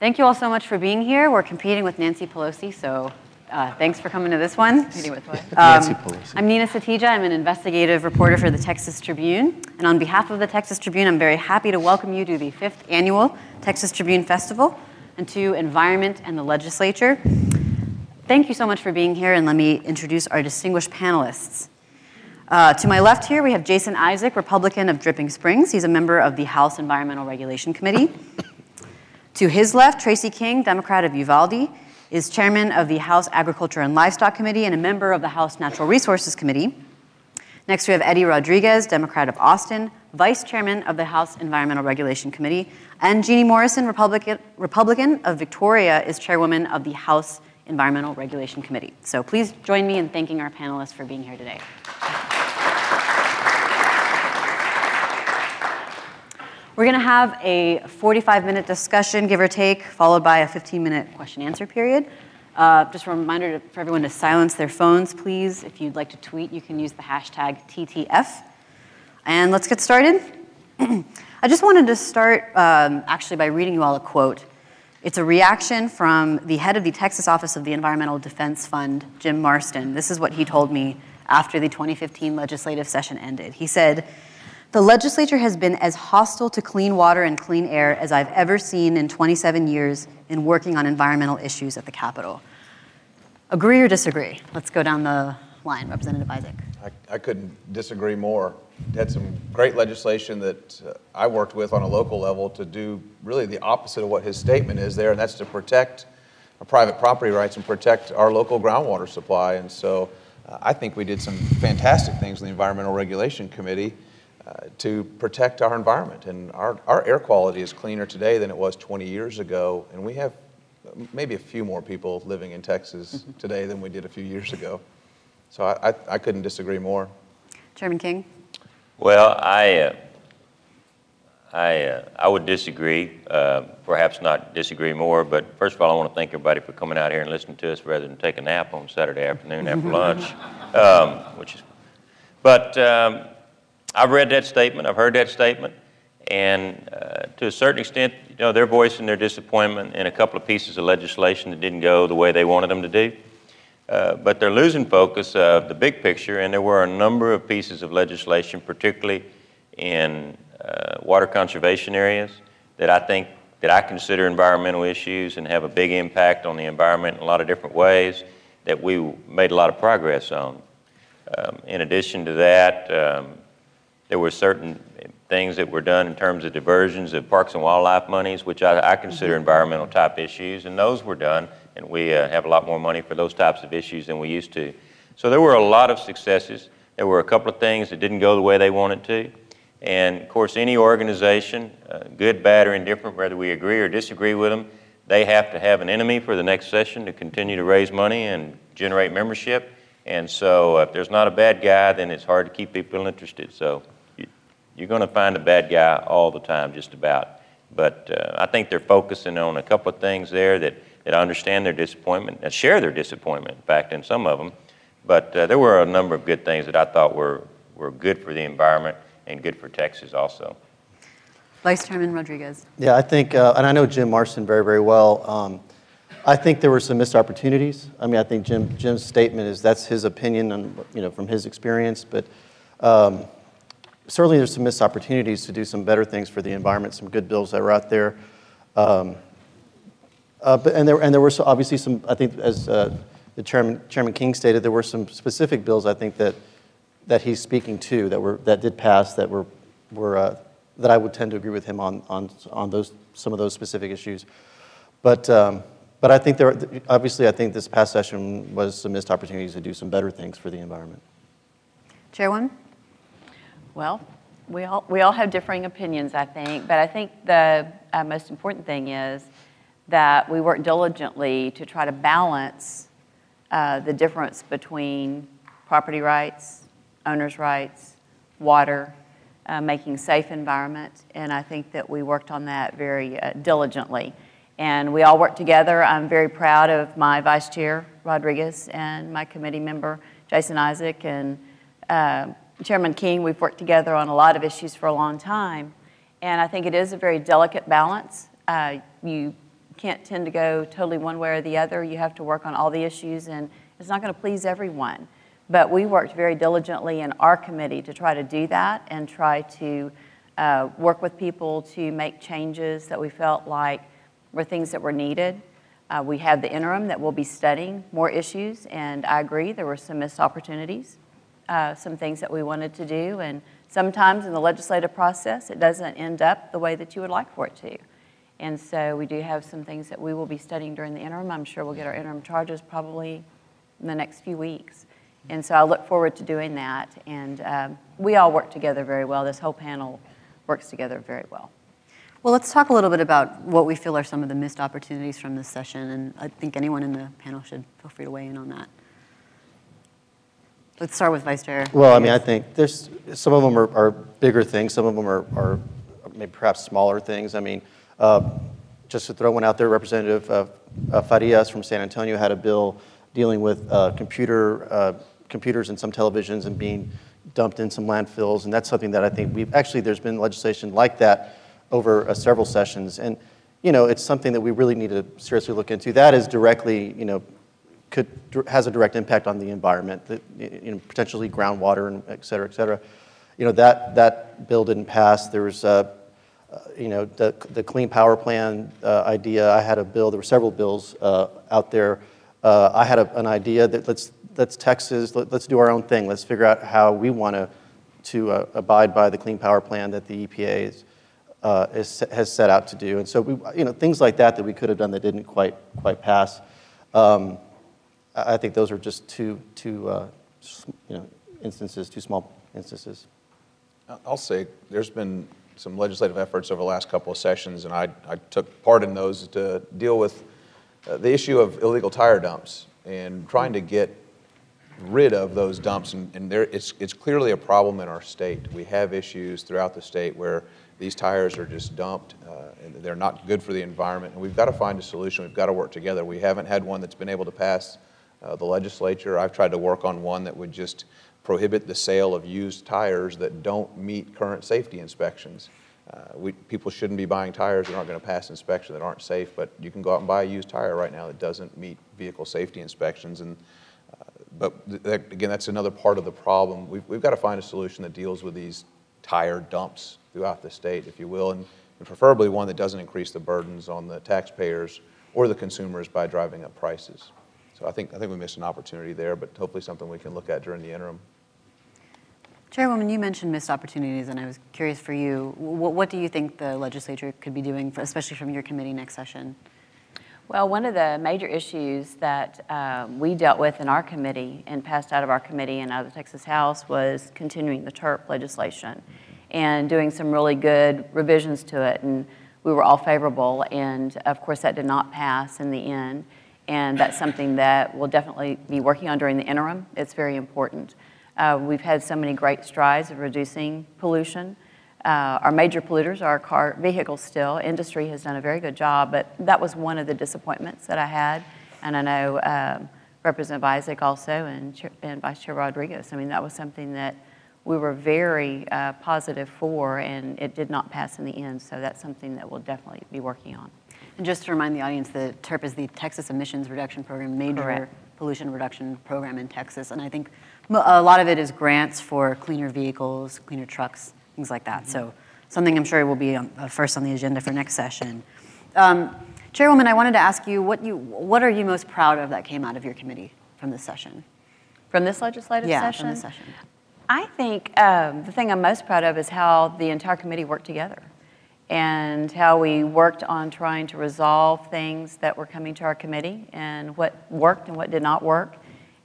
Thank you all so much for being here. We're competing with Nancy Pelosi, so uh, thanks for coming to this one. Competing with what? Nancy Pelosi. I'm Nina Satija. I'm an investigative reporter for the Texas Tribune. And on behalf of the Texas Tribune, I'm very happy to welcome you to the fifth annual Texas Tribune Festival and to Environment and the Legislature. Thank you so much for being here, and let me introduce our distinguished panelists. Uh, to my left here, we have Jason Isaac, Republican of Dripping Springs. He's a member of the House Environmental Regulation Committee. To his left, Tracy King, Democrat of Uvalde, is chairman of the House Agriculture and Livestock Committee and a member of the House Natural Resources Committee. Next, we have Eddie Rodriguez, Democrat of Austin, vice chairman of the House Environmental Regulation Committee, and Geanie Morrison, Republican, Republican of Victoria, is chairwoman of the House Environmental Regulation Committee. So please join me in thanking our panelists for being here today. We're going to have a 45 minute discussion, give or take, followed by a 15 minute question answer period. Uh, just a reminder to, for everyone to silence their phones, please. If you'd like to tweet, you can use the hashtag TTF. And let's get started. I just wanted to start um, actually by reading you all a quote. It's a reaction from the head of the Texas Office of the Environmental Defense Fund, Jim Marston. This is what he told me after the 2015 legislative session ended. He said, the legislature has been as hostile to clean water and clean air as I've ever seen in 27 years in working on environmental issues at the Capitol. Agree or disagree? Let's go down the line. Representative Isaac. I, I couldn't disagree more. Had some great legislation that uh, I worked with on a local level to do really the opposite of what his statement is there, and that's to protect our private property rights and protect our local groundwater supply. And so uh, I think we did some fantastic things in the Environmental Regulation Committee to protect our environment. And our, our air quality is cleaner today than it was 20 years ago. And we have maybe a few more people living in Texas mm-hmm. today than we did a few years ago. So I, I, I couldn't disagree more. Chairman King? Well, I, uh, I, uh, I would disagree, uh, perhaps not disagree more, but first of all, I want to thank everybody for coming out here and listening to us rather than take a nap on Saturday afternoon after lunch, um, which is, but um, I've read that statement, I've heard that statement, and uh, to a certain extent, you know, they're voicing their disappointment in a couple of pieces of legislation that didn't go the way they wanted them to do. Uh, but they're losing focus of the big picture, and there were a number of pieces of legislation, particularly in uh, water conservation areas, that I think that I consider environmental issues and have a big impact on the environment in a lot of different ways that we made a lot of progress on. Um, in addition to that, um, there were certain things that were done in terms of diversions of parks and wildlife monies, which I, I consider mm-hmm. environmental type issues, and those were done, and we uh, have a lot more money for those types of issues than we used to. So there were a lot of successes. There were a couple of things that didn't go the way they wanted to. And of course, any organization, uh, good, bad, or indifferent, whether we agree or disagree with them, they have to have an enemy for the next session to continue to raise money and generate membership. And so, uh, if there's not a bad guy, then it's hard to keep people interested. So, you're going to find a bad guy all the time, just about. But uh, I think they're focusing on a couple of things there that, that understand their disappointment, and share their disappointment, in fact, in some of them. But uh, there were a number of good things that I thought were, were good for the environment and good for Texas also. Vice Chairman Rodriguez. Yeah, I think, uh, and I know Jim Marston very, very well. Um, I think there were some missed opportunities. I mean, I think Jim, Jim's statement is that's his opinion, on, you know, from his experience. But um, certainly there's some missed opportunities to do some better things for the environment, some good bills that were out there. Um, uh, but, and, there, and there were so obviously some, I think, as uh, the chairman, chairman King stated, there were some specific bills I think that, that he's speaking to that, were, that did pass that were, were uh, that I would tend to agree with him on, on, on those, some of those specific issues. But, um, but I think there, obviously, I think this past session was some missed opportunities to do some better things for the environment. Chairwoman? Well, we all, we all have differing opinions, I think, but I think the uh, most important thing is that we work diligently to try to balance uh, the difference between property rights, owners' rights, water, uh, making safe environment, and I think that we worked on that very uh, diligently. And we all worked together. I'm very proud of my vice chair, Rodriguez, and my committee member, Jason Isaac, and uh, Chairman King, we've worked together on a lot of issues for a long time, and I think it is a very delicate balance. Uh, you can't tend to go totally one way or the other. You have to work on all the issues, and it's not going to please everyone. But we worked very diligently in our committee to try to do that and try to uh, work with people to make changes that we felt like were things that were needed. Uh, we have the interim that will be studying more issues, and I agree there were some missed opportunities, uh, some things that we wanted to do, and sometimes in the legislative process it doesn't end up the way that you would like for it to. And so we do have some things that we will be studying during the interim. I'm sure we'll get our interim charges probably in the next few weeks. And so I look forward to doing that. And um, we all work together very well. This whole panel works together very well. Well, let's talk a little bit about what we feel are some of the missed opportunities from this session, and I think anyone in the panel should feel free to weigh in on that. Let's start with Vice Chair. Well, I mean, I think there's, some of them are, are bigger things, some of them are, are maybe perhaps smaller things. I mean, uh, just to throw one out there, Representative uh, uh, Farias from San Antonio had a bill dealing with uh, computer, uh, computers and some televisions and being dumped in some landfills, and that's something that I think we've, actually, there's been legislation like that over uh, several sessions. And, you know, it's something that we really need to seriously look into. That is directly, you know, could, has a direct impact on the environment, you know, potentially groundwater and et cetera, et cetera. You know, that, that bill didn't pass. There was, uh, uh, you know, the, the Clean Power Plan uh, idea. I had a bill, there were several bills uh, out there. Uh, I had a, an idea that let's, let's Texas, let, us do our own thing. Let's figure out how we want to, to uh, abide by the Clean Power Plan that the EPA is, is, has set out to do. And so, we, you know, things like that that we could have done that didn't quite, quite pass. Um, I think those are just two, two uh, you know, instances, two small instances. I'll say there's been some legislative efforts over the last couple of sessions, and I, I took part in those to deal with uh, the issue of illegal tire dumps and trying to get rid of those dumps. And, and there, it's, it's clearly a problem in our state. We have issues throughout the state where these tires are just dumped uh, and they're not good for the environment. And we've got to find a solution. We've got to work together. We haven't had one that's been able to pass uh, the legislature. I've tried to work on one that would just prohibit the sale of used tires that don't meet current safety inspections. Uh, we, people shouldn't be buying tires that aren't going to pass inspection that aren't safe, but you can go out and buy a used tire right now that doesn't meet vehicle safety inspections. And, uh, but again, that's another part of the problem. We've, we've got to find a solution that deals with these tire dumps throughout the state, if you will, and, and preferably one that doesn't increase the burdens on the taxpayers or the consumers by driving up prices. So I think, I think we missed an opportunity there, but hopefully something we can look at during the interim. Chairwoman, you mentioned missed opportunities, and I was curious for you. What, what do you think the legislature could be doing, for, especially from your committee next session? Well, one of the major issues that um, we dealt with in our committee and passed out of our committee and out of the Texas House was continuing the TERP legislation and doing some really good revisions to it. And we were all favorable. And of course, that did not pass in the end. And that's something that we'll definitely be working on during the interim. It's very important. Uh, we've had so many great strides of reducing pollution. Uh, our major polluters are car vehicles still. Industry has done a very good job, but that was one of the disappointments that I had. And I know um, Representative Isaac also and, and Vice Chair Rodriguez. I mean, that was something that we were very uh, positive for, and it did not pass in the end. So that's something that we'll definitely be working on. Just to remind the audience, the TERP is the Texas Emissions Reduction Program, major Correct. pollution reduction program in Texas. And I think a lot of it is grants for cleaner vehicles, cleaner trucks, things like that. Mm-hmm. So something I'm sure will be on, uh, first on the agenda for next session. Um, Chairwoman, I wanted to ask you what you what are you most proud of that came out of your committee from this session? From this legislative yeah, session? from this session. I think um, the thing I'm most proud of is how the entire committee worked together and how we worked on trying to resolve things that were coming to our committee and what worked and what did not work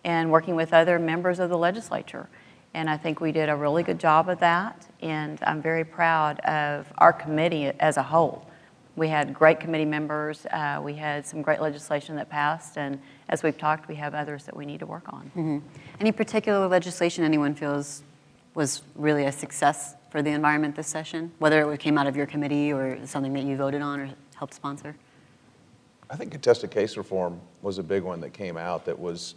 and working with other members of the legislature. And I think we did a really good job of that. And I'm very proud of our committee as a whole. We had great committee members. Uh, we had some great legislation that passed. And as we've talked, we have others that we need to work on. Mm-hmm. Any particular legislation anyone feels was really a success for the environment this session, whether it came out of your committee or something that you voted on or helped sponsor? I think contested case reform was a big one that came out that was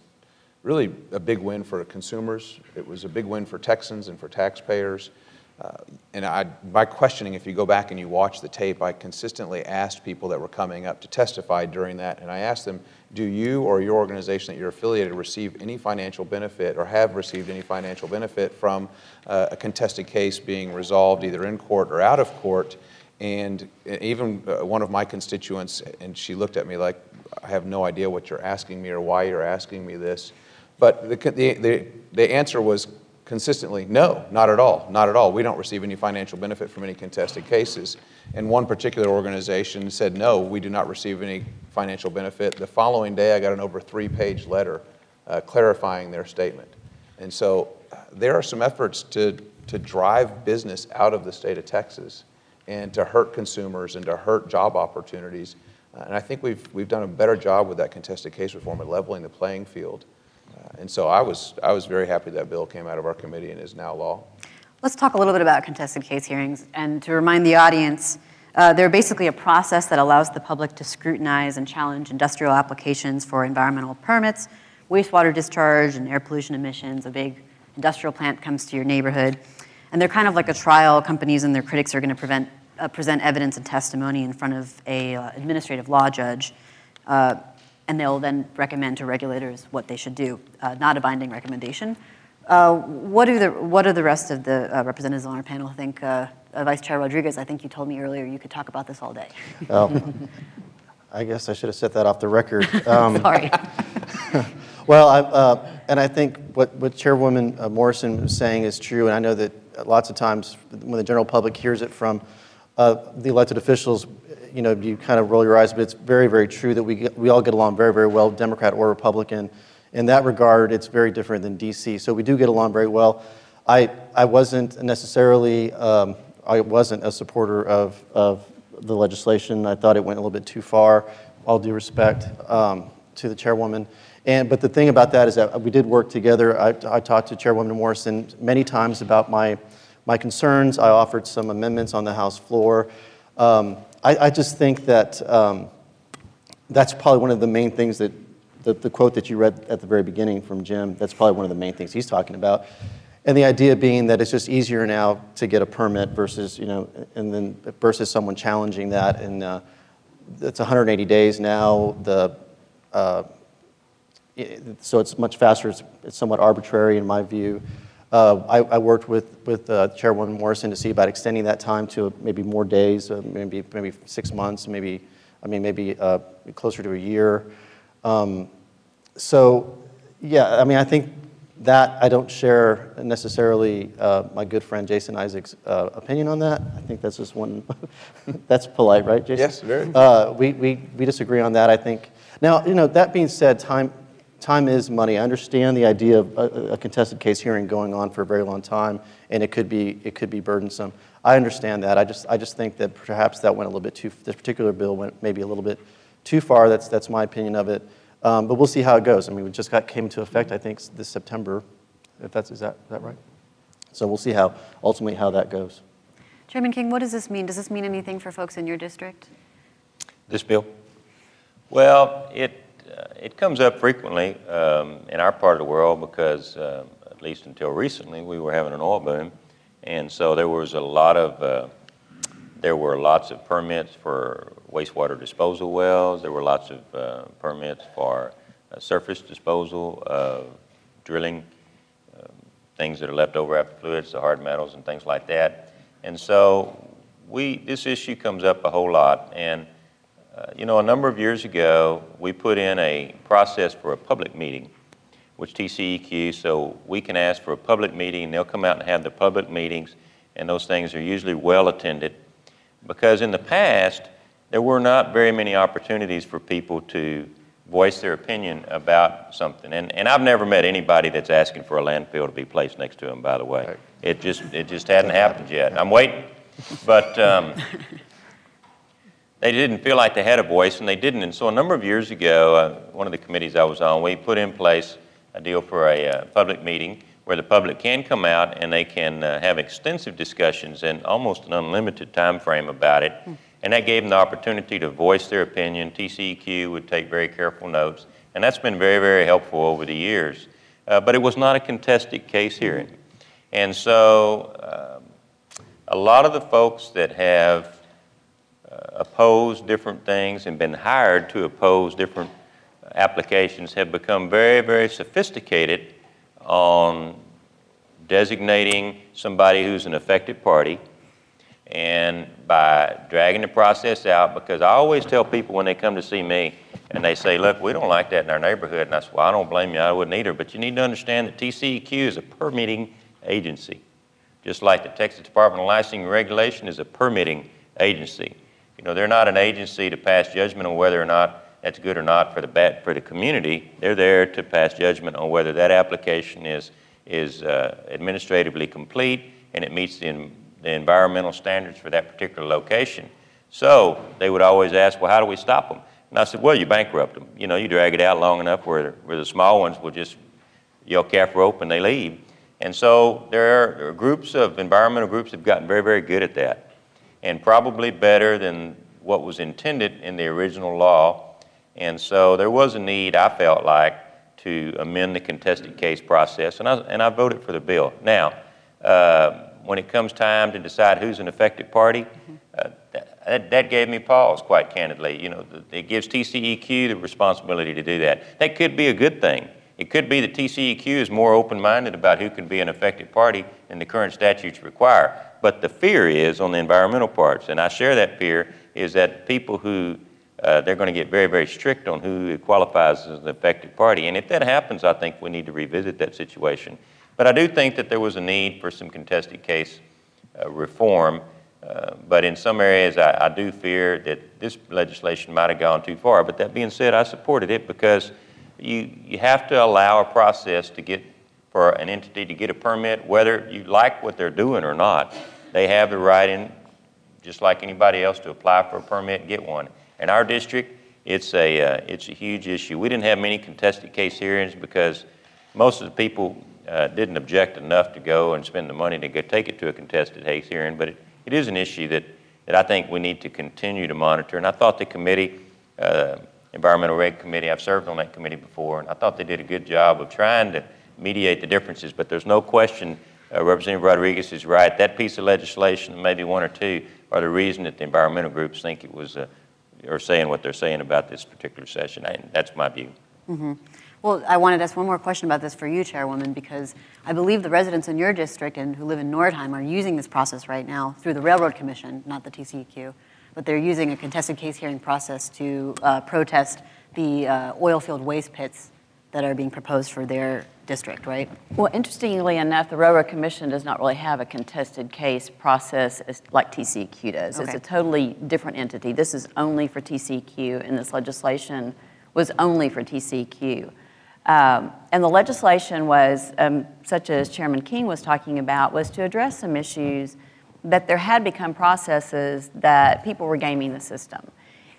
really a big win for consumers. It was a big win for Texans and for taxpayers. Uh, and I, by questioning, if you go back and you watch the tape, I consistently asked people that were coming up to testify during that, and I asked them, do you or your organization that you're affiliated receive any financial benefit or have received any financial benefit from uh, a contested case being resolved either in court or out of court? And even uh, one of my constituents, and she looked at me like, I have no idea what you're asking me or why you're asking me this. But the, the, the answer was consistently, no, not at all, not at all. We don't receive any financial benefit from any contested cases. And one particular organization said, no, we do not receive any financial benefit. The following day, I got an over three page letter uh, clarifying their statement. And so uh, there are some efforts to, to drive business out of the state of Texas and to hurt consumers and to hurt job opportunities. Uh, and I think we've, we've done a better job with that contested case reform at leveling the playing field. Uh, and so I was, I was very happy that bill came out of our committee and is now law. Let's talk a little bit about contested case hearings. And to remind the audience, uh, they're basically a process that allows the public to scrutinize and challenge industrial applications for environmental permits, wastewater discharge, and air pollution emissions. A big industrial plant comes to your neighborhood. And they're kind of like a trial. Companies and their critics are going to uh, present evidence and testimony in front of a uh, administrative law judge. And they'll then recommend to regulators what they should do. Uh, not a binding recommendation. Uh, what, do the, what do the rest of the uh, representatives on our panel think? Uh, uh, Vice Chair Rodriguez, I think you told me earlier you could talk about this all day. Oh, I guess I should have set that off the record. Um, Sorry. well, I, uh, and I think what, what Chairwoman Morrison was saying is true, and I know that lots of times when the general public hears it from the elected officials, you know, you kind of roll your eyes, but it's very, very true that we, we all get along very, very well, Democrat or Republican. In that regard, it's very different than DC. So we do get along very well. I, I wasn't necessarily, um, I wasn't a supporter of, of the legislation. I thought it went a little bit too far, all due respect um, to the chairwoman. And, but the thing about that is that we did work together. I, I talked to Chairwoman Morrison many times about my, my concerns. I offered some amendments on the House floor. Um, I, I just think that um, that's probably one of the main things that the, the quote that you read at the very beginning from Jim, that's probably one of the main things he's talking about. And the idea being that it's just easier now to get a permit versus, you know, and then versus someone challenging that. And uh, it's 180 days now. The, uh, so it's much faster. It's, it's, somewhat arbitrary in my view. Uh, I, I, worked with, with uh, Chairwoman Morrison to see about extending that time to maybe more days, uh, maybe, maybe six months, maybe, I mean, maybe uh, closer to a year. Um, so, yeah, I mean, I think that I don't share necessarily uh, my good friend Jason Isaac's uh, opinion on that. I think that's just one, that's polite, right, Jason? Yes, very. we, we, we disagree on that, I think. Now, you know, that being said, time, time is money. I understand the idea of a, a, contested case hearing going on for a very long time, and it could be it could be burdensome. I understand that. I just I just think that perhaps that went a little bit too. This particular bill went maybe a little bit too far. That's that's my opinion of it. Um, but we'll see how it goes. I mean, we just got came into effect. I think this September. If that's is that is that right? So we'll see how ultimately how that goes. Chairman King, what does this mean? Does this mean anything for folks in your district? This bill? Well, it it comes up frequently um, in our part of the world because, uh, at least until recently, we were having an oil boom, and so there was a lot of uh, there were lots of permits for wastewater disposal wells. There were lots of uh, permits for uh, surface disposal, drilling, um, things that are left over after fluids, the hard metals and things like that. And so we this issue comes up a whole lot and. Uh, you know, a number of years ago, we put in a process for a public meeting, which TCEQ, so we can ask for a public meeting, and they'll come out and have the public meetings, and those things are usually well attended. Because in the past, there were not very many opportunities for people to voice their opinion about something. And, and I've never met anybody that's asking for a landfill to be placed next to them, by the way. Right. It just, it just hadn't happened yet. I'm waiting. But um, they didn't feel like they had a voice, and they didn't. And so a number of years ago, uh, one of the committees I was on, we put in place a deal for a uh, public meeting where the public can come out and they can uh, have extensive discussions in almost an unlimited time frame about it. Mm. And that gave them the opportunity to voice their opinion. TCEQ would take very careful notes, and that's been very, very helpful over the years. Uh, but it was not a contested case hearing. And so um, a lot of the folks that have Uh, opposed different things and been hired to oppose different applications have become very, very sophisticated on designating somebody who's an affected party and by dragging the process out because I always tell people when they come to see me and they say, look, we don't like that in our neighborhood. And I say, well, I don't blame you. I wouldn't either. But you need to understand that TCEQ is a permitting agency, just like the Texas Department of Licensing Regulation is a permitting agency. You know, they're not an agency to pass judgment on whether or not that's good or not for the, bat, for the community. They're there to pass judgment on whether that application is, is uh, administratively complete and it meets the, the environmental standards for that particular location. So they would always ask, well, how do we stop them? And I said, well, you bankrupt them. You know, you drag it out long enough where, where the small ones will just yell calf rope and they leave. And so there are, there are groups of environmental groups have gotten very, very good at that and probably better than what was intended in the original law. And so there was a need, I felt like, to amend the contested case process, and I, and I voted for the bill. Now, uh, when it comes time to decide who's an affected party, uh, that, that, gave me pause, quite candidly. You know, it gives TCEQ the responsibility to do that. That could be a good thing. It could be that TCEQ is more open minded about who can be an affected party than the current statutes require. But the fear is on the environmental parts, and I share that fear, is that people who uh, they're going to get very, very strict on who qualifies as an affected party. And if that happens, I think we need to revisit that situation. But I do think that there was a need for some contested case uh, reform. Uh, but in some areas, I, I, do fear that this legislation might have gone too far. But that being said, I supported it because you, you have to allow a process to get for an entity to get a permit, whether you like what they're doing or not. They have the right, in, just like anybody else, to apply for a permit and get one. In our district, it's a, uh, it's a huge issue. We didn't have many contested case hearings because most of the people uh, didn't object enough to go and spend the money to go take it to a contested case hearing, but it, it is an issue that, that I think we need to continue to monitor. And I thought the committee, uh, Environmental Reg Committee, I've served on that committee before, and I thought they did a good job of trying to mediate the differences, but there's no question uh, Representative Rodriguez is right. That piece of legislation, maybe one or two, are the reason that the environmental groups think it was, uh, or saying what they're saying about this particular session. That's my view. Mm-hmm. Well, I wanted to ask one more question about this for you, Chairwoman, because I believe the residents in your district and who live in Nordheim are using this process right now through the Railroad Commission, not the TCEQ, but they're using a contested case hearing process to uh, protest the uh, oil field waste pits that are being proposed for their district, right? Well, interestingly enough, the Railroad Commission does not really have a contested case process like TCEQ does. Okay. It's a totally different entity. This is only for TCEQ, and this legislation was only for TCEQ. Um, and the legislation was, um, such as Chairman King was talking about, was to address some issues that there had become processes that people were gaming the system.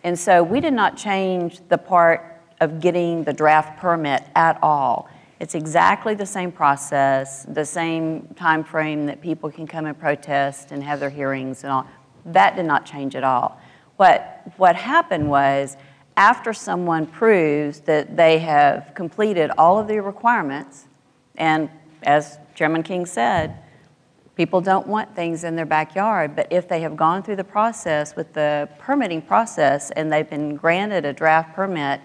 And so we did not change the part of getting the draft permit at all. It's exactly the same process, the same time frame that people can come and protest and have their hearings and all. That did not change at all. What, what happened was after someone proves that they have completed all of the requirements, and as Chairman King said, people don't want things in their backyard, but if they have gone through the process with the permitting process and they've been granted a draft permit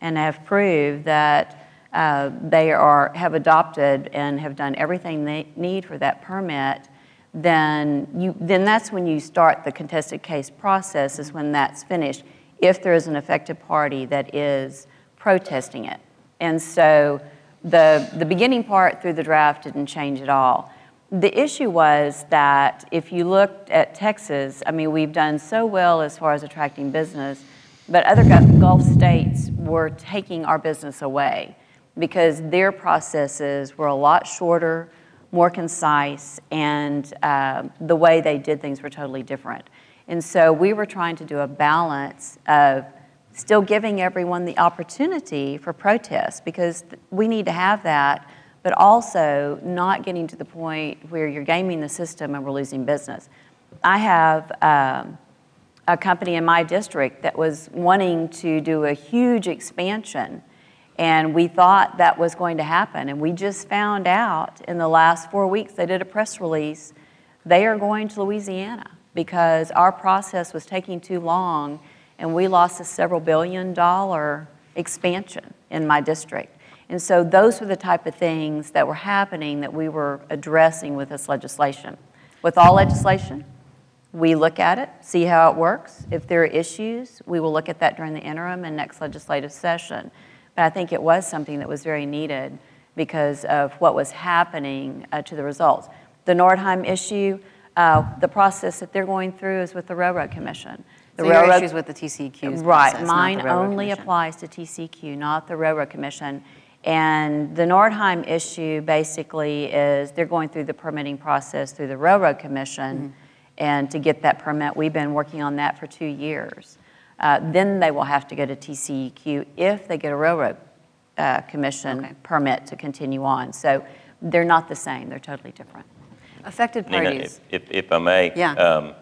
and have proved that uh, they are, have adopted and have done everything they need for that permit, then, you, then that's when you start the contested case process, is when that's finished if there is an affected party that is protesting it. And so the, the beginning part through the draft didn't change at all. The issue was that if you looked at Texas, I mean, we've done so well as far as attracting business, but other Gulf states were taking our business away because their processes were a lot shorter, more concise, and uh, the way they did things were totally different. And so we were trying to do a balance of still giving everyone the opportunity for protest because we need to have that, but also not getting to the point where you're gaming the system and we're losing business. I have um, a company in my district that was wanting to do a huge expansion, and we thought that was going to happen. And we just found out in the last four weeks, they did a press release they are going to Louisiana because our process was taking too long and we lost a several billion dollar expansion in my district. And so those were the type of things that were happening that we were addressing with this legislation. With all legislation, we look at it, see how it works. If there are issues, we will look at that during the interim and next legislative session. But I think it was something that was very needed because of what was happening uh, to the results. The Nordheim issue, uh, the process that they're going through is with the Railroad Commission. The So railroad- issues with the TCEQ's Right, process, mine only Commission. applies to TCEQ, not the Railroad Commission. And the Nordheim issue basically is they're going through the permitting process through the Railroad Commission. Mm-hmm. And to get that permit, we've been working on that for two years. Uh, Then they will have to go to TCEQ if they get a Railroad uh, Commission Okay. permit to continue on. So they're not the same, they're totally different. Affected Nina, parties. if, if if I may. Yeah. um,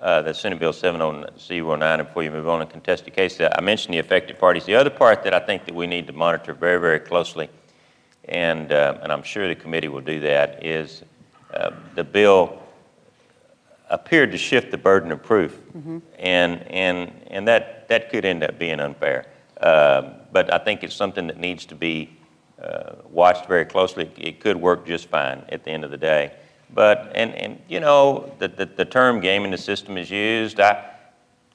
uh, The Senate Bill 709, and before you move on to contested cases, I mentioned the affected parties. The other part that I think that we need to monitor very, very closely, and, uh, and I'm sure the committee will do that, is uh, the bill appeared to shift the burden of proof. And, and, and that, that could end up being unfair. Um, But I think it's something that needs to be uh, watched very closely. It could work just fine at the end of the day. But, and, and you know, the, the, the term gaming the system is used, I,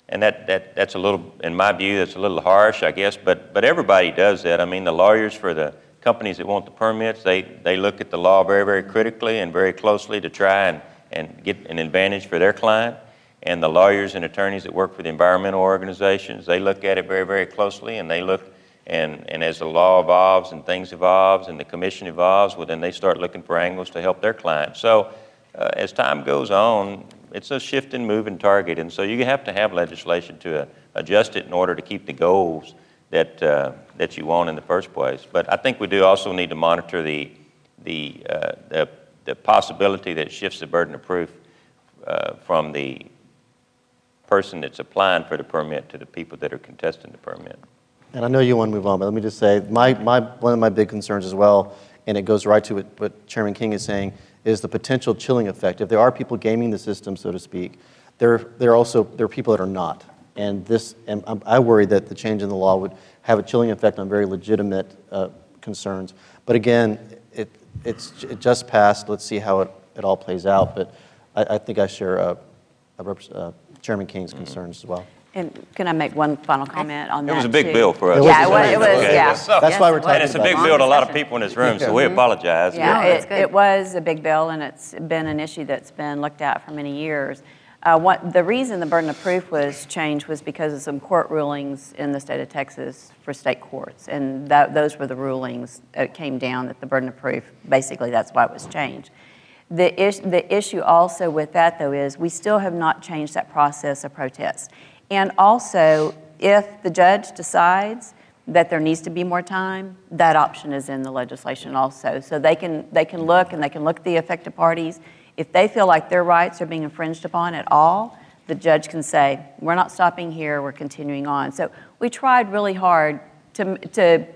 and that, that, that's a little, in my view, that's a little harsh, I guess, but, but everybody does that. I mean, the lawyers for the companies that want the permits, they, they look at the law very, very critically and very closely to try and, and get an advantage for their client. And the lawyers and attorneys that work for the environmental organizations, they look at it very, very closely and they look, and, and as the law evolves and things evolves and the commission evolves, well, then they start looking for angles to help their clients. So uh, as time goes on, it's a shifting, moving target, and so you have to have legislation to uh, adjust it in order to keep the goals that uh, that you want in the first place. But I think we do also need to monitor the the uh, the, the possibility that shifts the burden of proof uh, from the person that's applying for the permit to the people that are contesting the permit. And I know you want to move on, but let me just say, my, my, one of my big concerns as well, and it goes right to what, what Chairman King is saying, is the potential chilling effect. If there are people gaming the system, so to speak, there, there are also, there are people that are not. And this, and I'm- worry that the change in the law would have a chilling effect on very legitimate uh, concerns. But again, it's, it just passed, let's see how it, it all plays out. But I, I think I share uh, uh, Rep- uh, Chairman King's concerns as well. And can I make one final comment on It that? It was a big too? bill for us. Yeah, it was, it was, Okay. yeah. That's why we're Yes, it talking And it's a big bill to a lot of people in this room, so we apologize. Yeah. Yeah, it, it was a big bill, and it's been an issue that's been looked at for many years. Uh, what, the reason the burden of proof was changed was because of some court rulings in the state of Texas for state courts, and that, those were the rulings that came down that the burden of proof, basically, that's why it was changed. The, is, the issue also with that, though, is we still have not changed that process of protest. And also, if the judge decides that there needs to be more time, that option is in the legislation also. So they can, they can look and they can look at the affected parties. If they feel like their rights are being infringed upon at all, the judge can say, we're not stopping here, we're continuing on. So we tried really hard to, to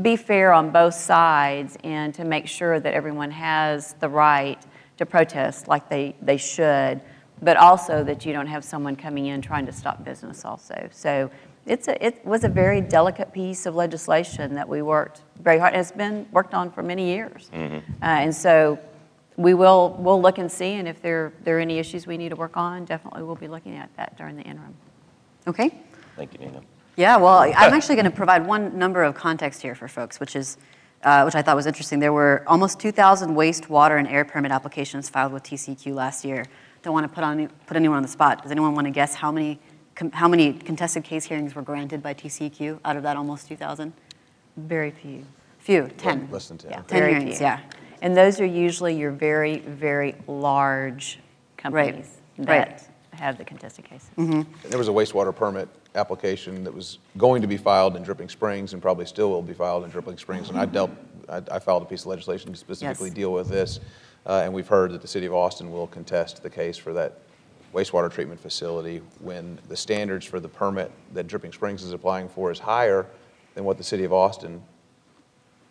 be fair on both sides and to make sure that everyone has the right to protest like they, they should, but also that you don't have someone coming in trying to stop business also. So it's a, it was a very delicate piece of legislation that we worked very hard, and it's been worked on for many years. Uh, and so we will, we'll look and see, and if there, there are any issues we need to work on, definitely we'll be looking at that during the interim. Okay. Thank you, Nina. Yeah, well, I'm actually going to provide one number of context here for folks, which is, uh, which I thought was interesting. There were almost 2,000 wastewater and air permit applications filed with TCEQ last year. Don't want to put on put anyone on the spot. Does anyone want to guess how many com- how many contested case hearings were granted by TCEQ out of that almost 2,000? Very few. Few, 10. Less than 10. Yeah, 10 very hearings, few. yeah. And those are usually your very, very large companies right. that have the contested cases. There was a wastewater permit application that was going to be filed in Dripping Springs and probably still will be filed in Dripping Springs. And I dealt, I I filed a piece of legislation to specifically Yes. deal with this. Uh, And we've heard that the city of Austin will contest the case for that wastewater treatment facility when the standards for the permit that Dripping Springs is applying for is higher than what the city of Austin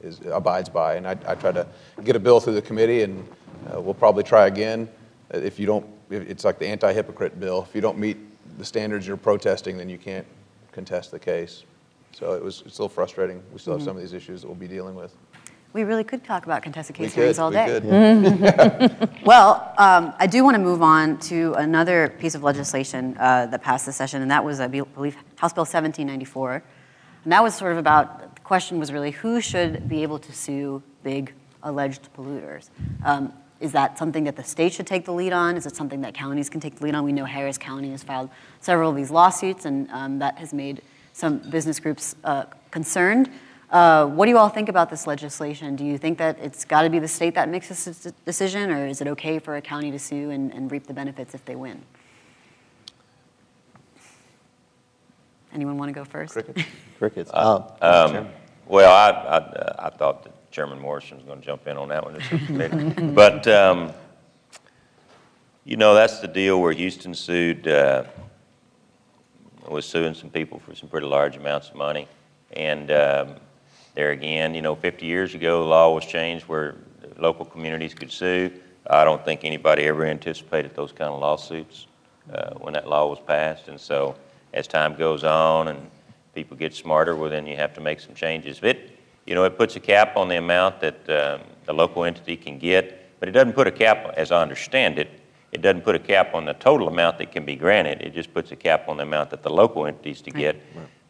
is, abides by. And I, I tried to get a bill through the committee, and uh, we'll probably try again if you don't, if- it's like the anti-hypocrite bill. If you don't meet the standards you're protesting, then you can't contest the case. So it was, it's little frustrating. We still have some of these issues that we'll be dealing with. We really could talk about contested We case hearings could, all we day. could. Well, um, I do want to move on to another piece of legislation uh, that passed this session, and that was, I believe, House Bill 1794. And that was sort of about, question was really who should be able to sue big alleged polluters? Um, Is that something that the state should take the lead on? Is it something that counties can take the lead on? We know Harris County has filed several of these lawsuits, and um, that has made some business groups uh, concerned. Uh, What do you all think about this legislation? Do you think that it's got to be the state that makes this decision, or is it okay for a county to sue and, and reap the benefits if they win? Anyone want to go first? Cricket? Crickets. Uh, Um, Well, I, I, I thought that Chairman Morrison was going to jump in on that one. just. But, um, you know, that's the deal where Houston sued, uh, was suing some people for some pretty large amounts of money. And um, there again, you know, 50 years ago, the law was changed where local communities could sue. I don't think anybody ever anticipated those kind of lawsuits uh, when that law was passed. And so as time goes on and people get smarter, well, then you have to make some changes. It, you know, it puts a cap on the amount that um, the local entity can get, but it doesn't put a cap, as I understand it, it doesn't put a cap on the total amount that can be granted. It just puts a cap on the amount that the local entities to get.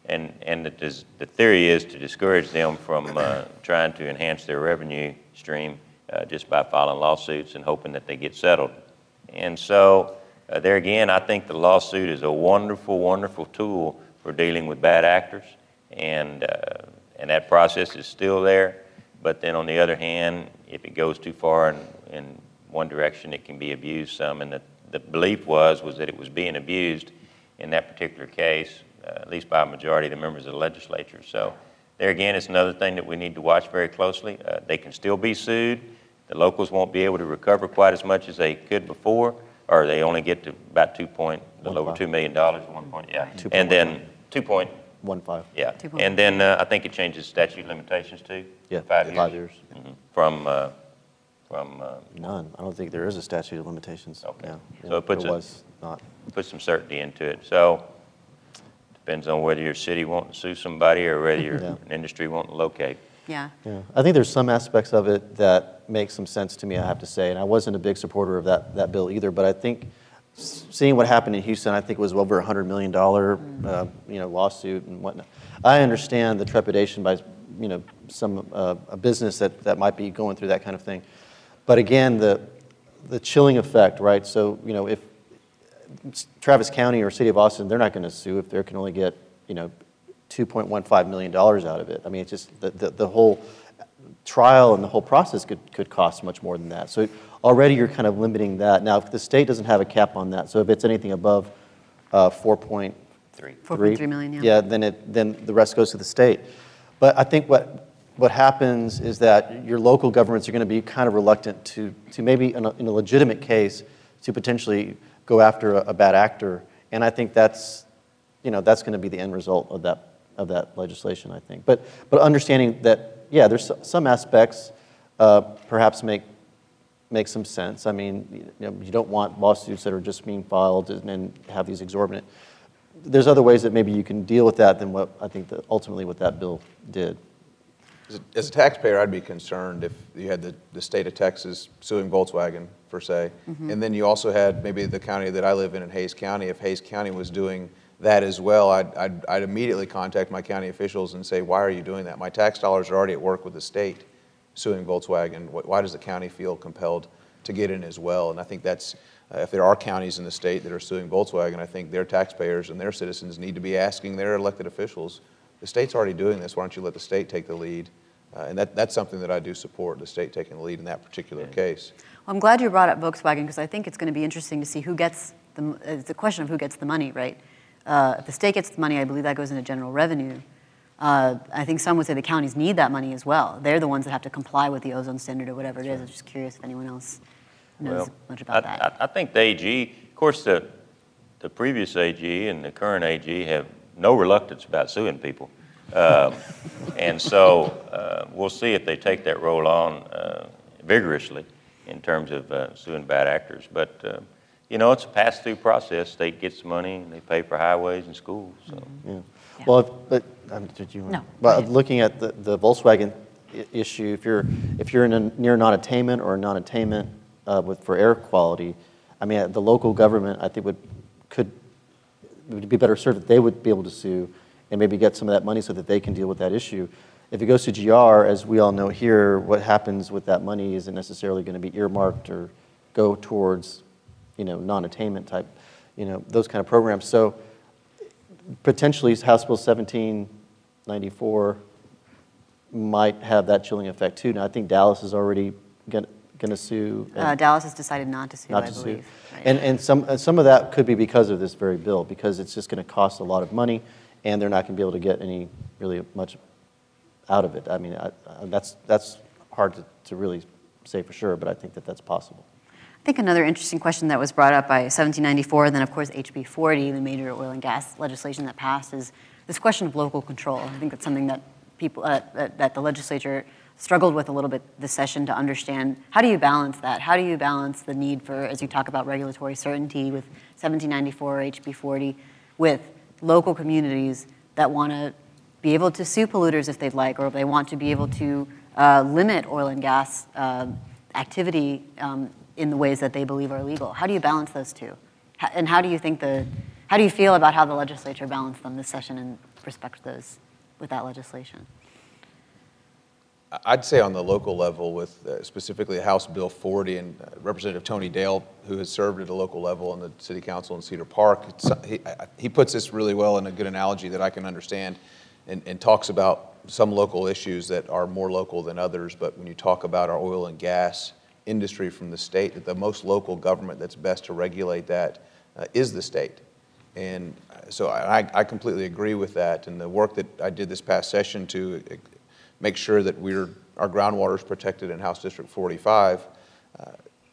And, and it is, the theory is to discourage them from uh, trying to enhance their revenue stream uh, just by filing lawsuits and hoping that they get settled. And so, uh, there again, I think the lawsuit is a wonderful, wonderful tool for dealing with bad actors. And, uh, and that process is still there. But then on the other hand, if it goes too far in, in one direction, it can be abused some. And the, the belief was, was that it was being abused in that particular case, uh, at least by a majority of the members of the legislature. So there again, it's another thing that we need to watch very closely. Uh, they can still be sued. The locals won't be able to recover quite as much as they could before, or they only get to about two point, a little over One two five. million dollars at one point, yeah. Two And point then, two point, One five. yeah. Two point- And then uh, I think it changes statute limitations too. Yeah, Five years. five years. Mhm. From, uh, from, uh, None. I don't think there is a statute of limitations. Okay. Yeah. So it puts There a- was not. put some certainty into it. So depends on whether your city wanting to sue somebody or whether you're Yeah. an industry wanting to locate. Yeah. Yeah, I think there's some aspects of it that make some sense to me, I have to say, and I wasn't a big supporter of that, that bill either, but I think seeing what happened in Houston, I think it was over a $100 million, uh, you know, lawsuit and whatnot. I understand the trepidation by, you know, some, uh, a business that, that might be going through that kind of thing. But again, the, the chilling effect, right? So, you know, if Travis County or City of Austin, they're not going to sue if they can only get, you know, $2.15 million out of it. I mean, it's just, the, the, the whole trial and the whole process could, could cost much more than that. So already you're kind of limiting that. Now, if the state doesn't have a cap on that, so if it's anything above uh, 4.3, Three. 4.3 million, yeah. Yeah, then it, then the rest goes to the state. But I think what, what happens is that your local governments are going to be kind of reluctant to, to maybe in a, in a legitimate case, to potentially go after a, a bad actor. And I think that's, you know, that's going to be the end result of that, of that legislation, I think. But, but understanding that, yeah, there's some aspects uh, perhaps make, make some sense. I mean, you, know, you don't want lawsuits that are just being filed and, and have these exorbitant. There's other ways that maybe you can deal with that than what I think that ultimately what that bill did. As a- As a taxpayer, I'd be concerned if you had the, the state of Texas suing Volkswagen, per se, and then you also had maybe the county that I live in, in Hays County. If Hays County was doing that as well, I'd, I'd, I'd immediately contact my county officials and say, why are you doing that? My tax dollars are already at work with the state suing Volkswagen. Why does the county feel compelled to get in as well? And I think that's, uh, if there are counties in the state that are suing Volkswagen, I think their taxpayers and their citizens need to be asking their elected officials, the state's already doing this, why don't you let the state take the lead? Uh, And that, that's something that I do support, the state taking the lead in that particular case. Well, I'm glad you brought up Volkswagen because I think it's going to be interesting to see who gets the, it's a question of who gets the money, right? Uh, if the state gets the money, I believe that goes into general revenue. Uh, I think some would say the counties need that money as well. They're the ones that have to comply with the ozone standard or whatever it is. I'm just curious if anyone else knows Well, much about I- that. I, I think the AG, of course, the, the previous AG and the current AG have no reluctance about suing people. Um, And so uh, we'll see if they take that role on uh, vigorously in terms of uh, suing bad actors. But, uh, you know, it's a pass-through process. State gets the money, and they pay for highways and schools, so. Yeah. Well, if- but, um, did you? No, But ahead. looking at the the Volkswagen i- issue, if you're, if you're in a near non-attainment or non-attainment uh, with, for air quality, I mean, uh, the local government, I think would, could, would be better served if they would be able to sue and maybe get some of that money so that they can deal with that issue. If it goes to GR, as we all know here, what happens with that money isn't necessarily going to be earmarked or go towards, you know, non-attainment type, you know, those kind of programs. So potentially House Bill 1794 might have that chilling effect too. Now, I think Dallas is already going to sue. Uh, Dallas has decided not to sue, not I to sue. Right. And, and some, and some of that could be because of this very bill, because it's just going to cost a lot of money, and they're not going to be able to get any, really much out of it. I mean, I, I- that's, that's hard to, to really say for sure, but I think that that's possible. I think another interesting question that was brought up by 1794, and then of course HB 40, the major oil and gas legislation that passed, is this question of local control. I think that's something that people uh, that, that the legislature struggled with a little bit this session to understand. How do you balance that? How do you balance the need for, as you talk about regulatory certainty with 1794 HB 40, with local communities that want to be able to sue polluters if they'd like, or if they want to be able to uh, limit oil and gas uh, activity um, in the ways that they believe are legal. How do you balance those two? And how do you think the, how do you feel about how the legislature balanced them this session in respect those with that legislation? I'd say on the local level with uh, specifically House Bill 40 and uh, Representative Tony Dale, who has served at a local level in the city council in Cedar Park, uh, he, I- he puts this really well in a good analogy that I can understand and, and talks about some local issues that are more local than others. But when you talk about our oil and gas industry from the state, that the most local government that's best to regulate that uh, is the state. And so I, I completely agree with that. And the work that I did this past session to uh, make sure that we're, our groundwater is protected in House District 45, uh,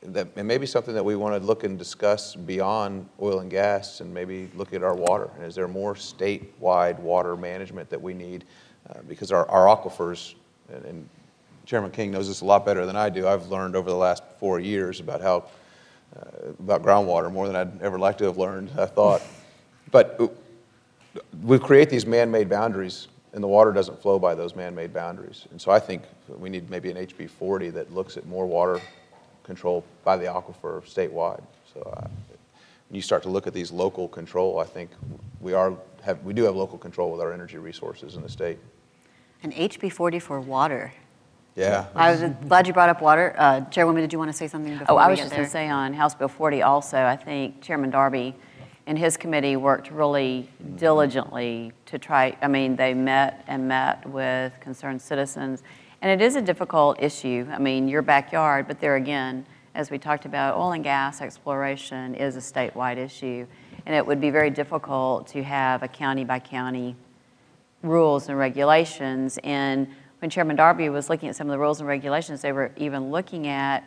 that it may be something that we want to look and discuss beyond oil and gas and maybe look at our water. And is there more statewide water management that we need? Uh, because our, our aquifers, and, and Chairman King knows this a lot better than I do. I've learned over the last four years about how uh, about groundwater more than I'd ever like to have learned. I thought, but we create these man-made boundaries, and the water doesn't flow by those man-made boundaries. And so I think we need maybe an HB 40 that looks at more water control by the aquifer statewide. So uh, when you start to look at these local control, I think we are have we do have local control with our energy resources in the state. And HB 40 for water. Yeah. I was glad you brought up water. Uh, Chairwoman, did you want to say something before Oh, I was just going to say on House Bill 40 also, I think Chairman Darby and his committee worked really diligently to try, I mean, they met and met with concerned citizens. And it is a difficult issue. I mean, your backyard, but there again, as we talked about, oil and gas exploration is a statewide issue. And it would be very difficult to have a county by county rules and regulations. And when Chairman Darby was looking at some of the rules and regulations, they were even looking at,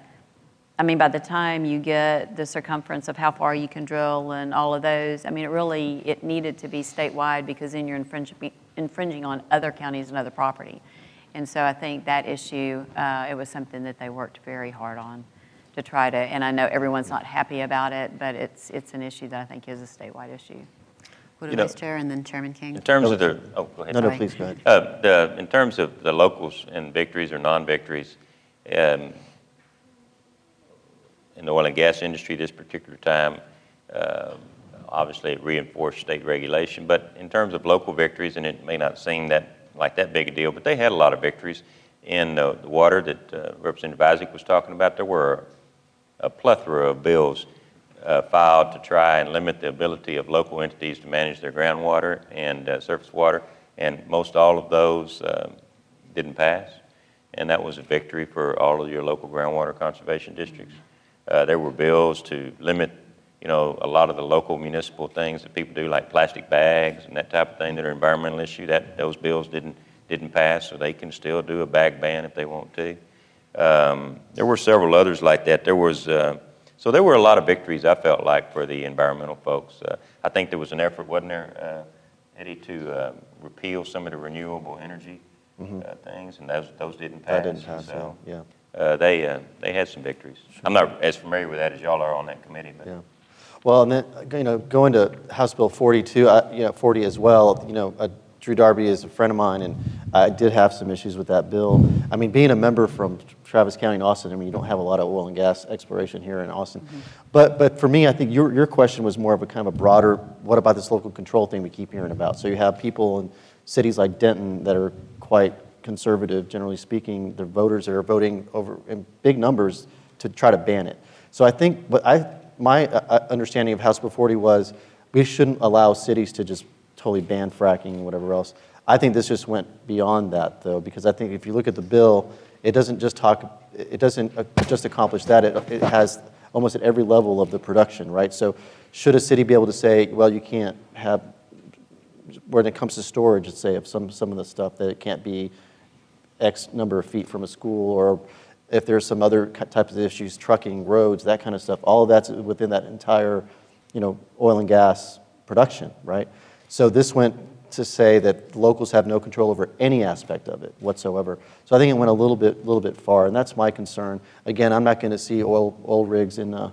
I mean, by the time you get the circumference of how far you can drill and all of those, I mean, it really, it needed to be statewide because then you're infringing, infringing on other counties and other property. And so I think that issue, uh, it was something that they worked very hard on to try to, and I know everyone's not happy about it, but it's, it's an issue that I think is a statewide issue. Go to You know- Vice Chair and then Chairman King. In terms of the, oh, go ahead. No, no, please go ahead. Uh, the, in terms of the locals and victories or non-victories, um, in the oil and gas industry this particular time, uh, obviously it reinforced state regulation, but in terms of local victories, and it may not seem that, like that big a deal, but they had a lot of victories in uh, the water that uh, Representative Isaac was talking about. There were a plethora of bills uh, filed to try and limit the ability of local entities to manage their groundwater and uh, surface water, and most all of those um, didn't pass. And that was a victory for all of your local groundwater conservation districts. Uh, there were bills to limit, you know, a lot of the local municipal things that people do, like plastic bags and that type of thing that are environmental issue. That those bills didn't didn't pass, so they can still do a bag ban if they want to. Um, there were several others like that. There was, uh, so there were a lot of victories I felt like for the environmental folks. Uh, I think there was an effort, wasn't there, uh, Eddie, to uh, repeal some of the renewable energy uh, things, and those those didn't pass. That didn't pass, So, yeah, uh, they, uh, they had some victories. I'm not as familiar with that as y'all are on that committee, but. Yeah. Well, and then, you know, going to House Bill 42, uh, you know, 40 as well, you know, Drew Darby is a friend of mine, and I did have some issues with that bill. I mean, being a member from Travis County and Austin, I mean, you don't have a lot of oil and gas exploration here in Austin. But, but for me, I think your, your question was more of a kind of a broader, what about this local control thing we keep hearing about? So you have people in cities like Denton that are quite conservative, generally speaking, the voters that are voting over in big numbers to try to ban it. So I think, but I, my uh, uh, understanding of House Bill 40 was we shouldn't allow cities to just totally ban fracking and whatever else. I think this just went beyond that, though, because I think if you look at the bill, it doesn't just talk, it doesn't uh, just accomplish that. It, it has almost at every level of the production, right? So should a city be able to say, well, you can't have, when it comes to storage, let's say, of some, some of the stuff, that it can't be X number of feet from a school, or if there's some other types of issues, trucking, roads, that kind of stuff, all of that's within that entire, you know, oil and gas production, right? So this went to say that locals have no control over any aspect of it whatsoever. So I think it went a little bit, little bit far, and that's my concern. Again, I'm not going to see oil, oil rigs in, uh,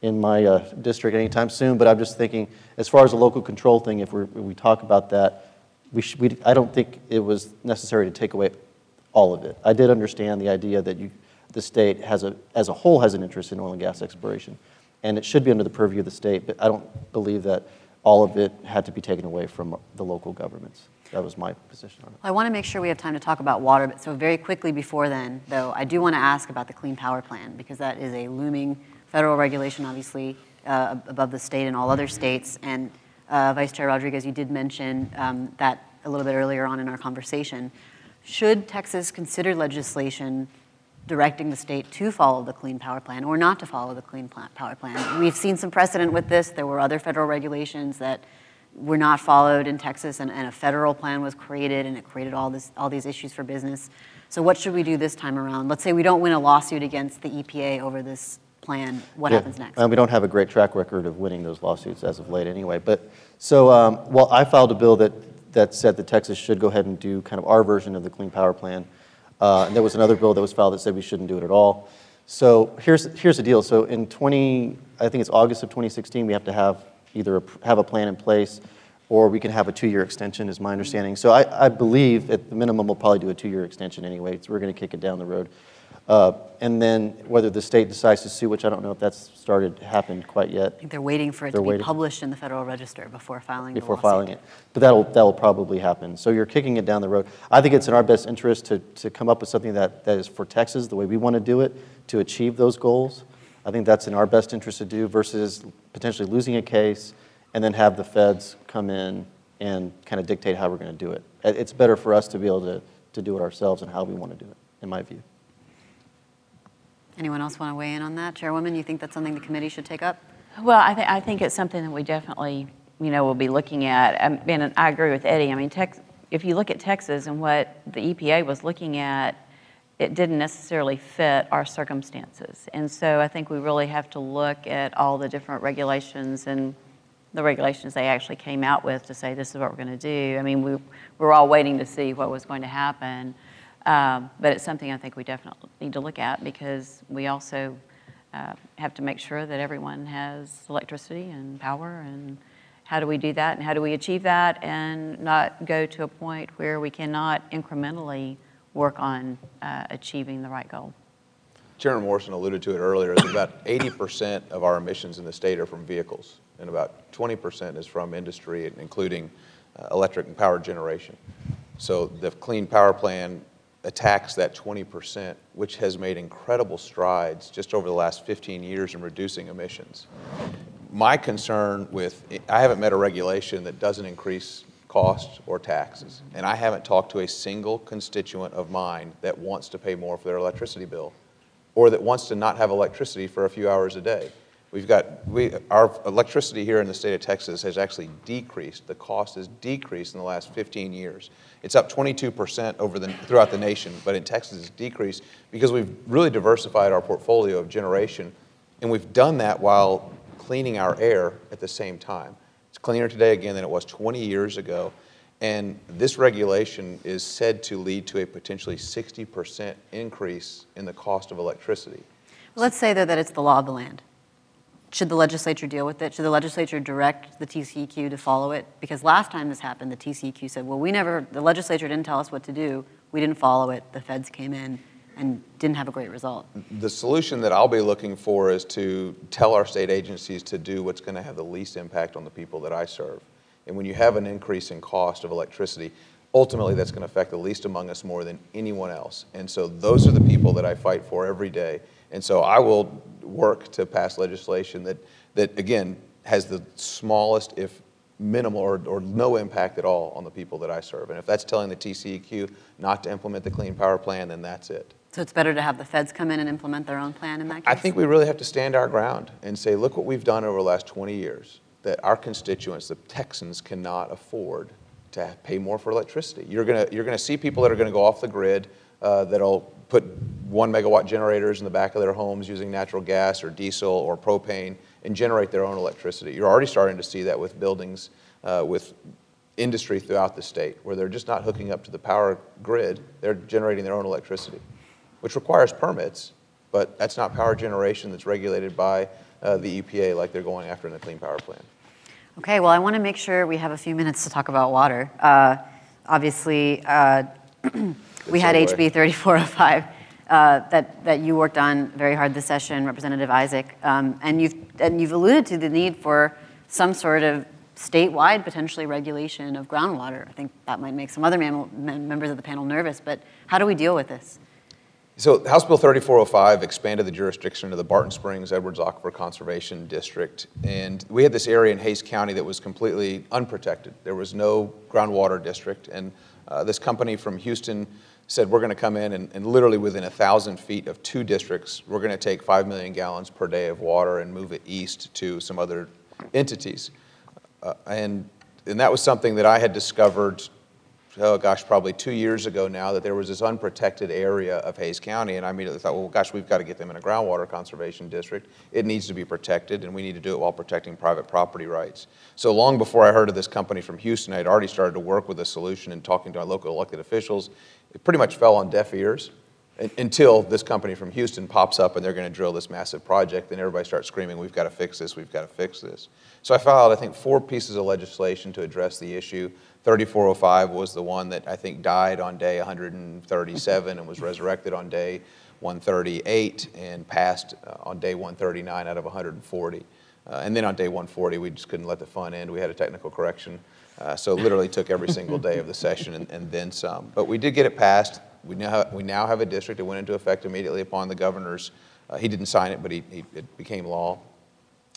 in my uh, district anytime soon, but I'm just thinking, as far as the local control thing, if if we talk about that, we we, I don't think it was necessary to take away all of it. I did understand the idea that you, the state has a, as a whole has an interest in oil and gas exploration, and it should be under the purview of the state, but I don't believe that all of it had to be taken away from the local governments. That was my position on it. I want to make sure we have time to talk about water, but so very quickly before then, though, I do want to ask about the Clean Power Plan because that is a looming federal regulation, obviously, uh, above the state and all other states. And uh, Vice Chair Rodriguez, you did mention um, that a little bit earlier on in our conversation. Should Texas consider legislation directing the state to follow the Clean Power Plan or not to follow the Clean Power Plan? We've seen some precedent with this. There were other federal regulations that were not followed in Texas, and, and a federal plan was created, and it created all, this, all these issues for business. So, what should we do this time around? Let's say we don't win a lawsuit against the EPA over this plan. What Yeah, happens next? And we don't have a great track record of winning those lawsuits as of late anyway. But, so, um, well, I filed a bill that, that said that Texas should go ahead and do kind of our version of the Clean Power Plan. Uh, And there was another bill that was filed that said we shouldn't do it at all. So here's, here's the deal. So in 20, I think it's August of 2016, we have to have either a- have a plan in place or we can have a two-year extension, is my understanding. So I, I believe at the minimum, we'll probably do a two-year extension anyway. So we're going to kick it down the road. Uh, And then whether the state decides to sue, which I don't know if that's started, happened quite yet I think they're waiting for it They're to be waiting. published in the Federal Register before filing before filing it. But that'll, that'll probably happen. So you're kicking it down the road. I think it's in our best interest to, to come up with something that, that is for Texas, the way we want to do it, to achieve those goals. I think that's in our best interest to do versus potentially losing a case and then have the feds come in and kind of dictate how we're going to do it. It- It's better for us to be able to, to do it ourselves and how we want to do it, in my view. Anyone else want to weigh in on that? Chairwoman, you think that's something the committee should take up? Well, I, th- I think it's something that we definitely, you know, will be looking at. Um, And I agree with Eddie. I mean, Tex, if you look at Texas and what the EPA was looking at, it didn't necessarily fit our circumstances. And so I think we really have to look at all the different regulations and the regulations they actually came out with to say this is what we're going to do. I mean, we, we're all waiting to see what was going to happen. Um, but it's something I think we definitely need to look at because we also uh, have to make sure that everyone has electricity and power and how do we do that and how do we achieve that and not go to a point where we cannot incrementally work on uh, achieving the right goal. Chairman Morrison alluded to it earlier, about 80% of our emissions in the state are from vehicles, and about 20% is from industry, including uh, electric and power generation. So the Clean Power Plan attacks that 20%, which has made incredible strides just over the last 15 years in reducing emissions. My concern with, I haven't met a regulation that doesn't increase costs or taxes, and I haven't talked to a single constituent of mine that wants to pay more for their electricity bill or that wants to not have electricity for a few hours a day. We've got, we, our electricity here in the state of Texas has actually decreased. The cost has decreased in the last 15 years. It's up 22% over the, throughout the nation, but in Texas it's decreased because we've really diversified our portfolio of generation, and we've done that while cleaning our air at the same time. It's cleaner today again than it was 20 years ago. And this regulation is said to lead to a potentially 60% increase in the cost of electricity. Let's say, though, that it's the law of the land. Should the legislature deal with it? Should the legislature direct the TCEQ to follow it? Because last time this happened, the TCEQ said, well, we never, the legislature didn't tell us what to do. We didn't follow it. The feds came in and didn't have a great result. The solution that I'll be looking for is to tell our state agencies to do what's going to have the least impact on the people that I serve. And when you have an increase in cost of electricity, ultimately that's going to affect the least among us more than anyone else. And so those are the people that I fight for every day. And so I will work to pass legislation that, that again, has the smallest, if minimal or, or no impact at all on the people that I serve. And if that's telling the TCEQ not to implement the Clean Power Plan, then that's it. So it's better to have the feds come in and implement their own plan in that case? I think we really have to stand our ground and say, look what we've done over the last 20 years, that our constituents, the Texans, cannot afford to pay more for electricity. You're going you're gonna see people that are going to go off the grid uh, that'll put one megawatt generators in the back of their homes using natural gas or diesel or propane and generate their own electricity. You're already starting to see that with buildings, uh, with industry throughout the state, where they're just not hooking up to the power grid, they're generating their own electricity which requires permits, but that's not power generation that's regulated by uh, the EPA like they're going after in the Clean Power Plan. Okay, well, I want to make sure we have a few minutes to talk about water. Uh, obviously, uh, we had HB 3405 uh, that, that you worked on very hard this session, Representative Isaac, um, and, you've, and you've alluded to the need for some sort of statewide potentially regulation of groundwater. I think that might make some other members of the panel nervous, but how do we deal with this? So House Bill 3405 expanded the jurisdiction of the Barton Springs Edwards Aquifer Conservation District. And we had this area in Hays County that was completely unprotected. There was no groundwater district. And uh, this company from Houston said, we're going to come in and, and literally within a thousand feet of two districts, we're going to take five million gallons per day of water and move it east to some other entities. Uh, and, and that was something that I had discovered oh gosh, probably two years ago now, that there was this unprotected area of Hays County, and I immediately thought, well, gosh, we've got to get them in a groundwater conservation district. It needs to be protected, and we need to do it while protecting private property rights. So long before I heard of this company from Houston, I had already started to work with a solution and talking to our local elected officials. It pretty much fell on deaf ears until this company from Houston pops up and they're going to drill this massive project, and everybody starts screaming, We've got to fix this, we've got to fix this. So I filed, I think, four pieces of legislation to address the issue. 3405 was the one that I think died on day 137 and was resurrected on day 138 and passed uh, on day 139 out of 140. Uh, and then on day 140, we just couldn't let the fun end. We had a technical correction. Uh, so literally took every single day of the session and, and, then some. But we did get it passed. We now, have, we now have a district. that went into effect immediately upon the governor's. Uh, he didn't sign it, but he, he, it became law.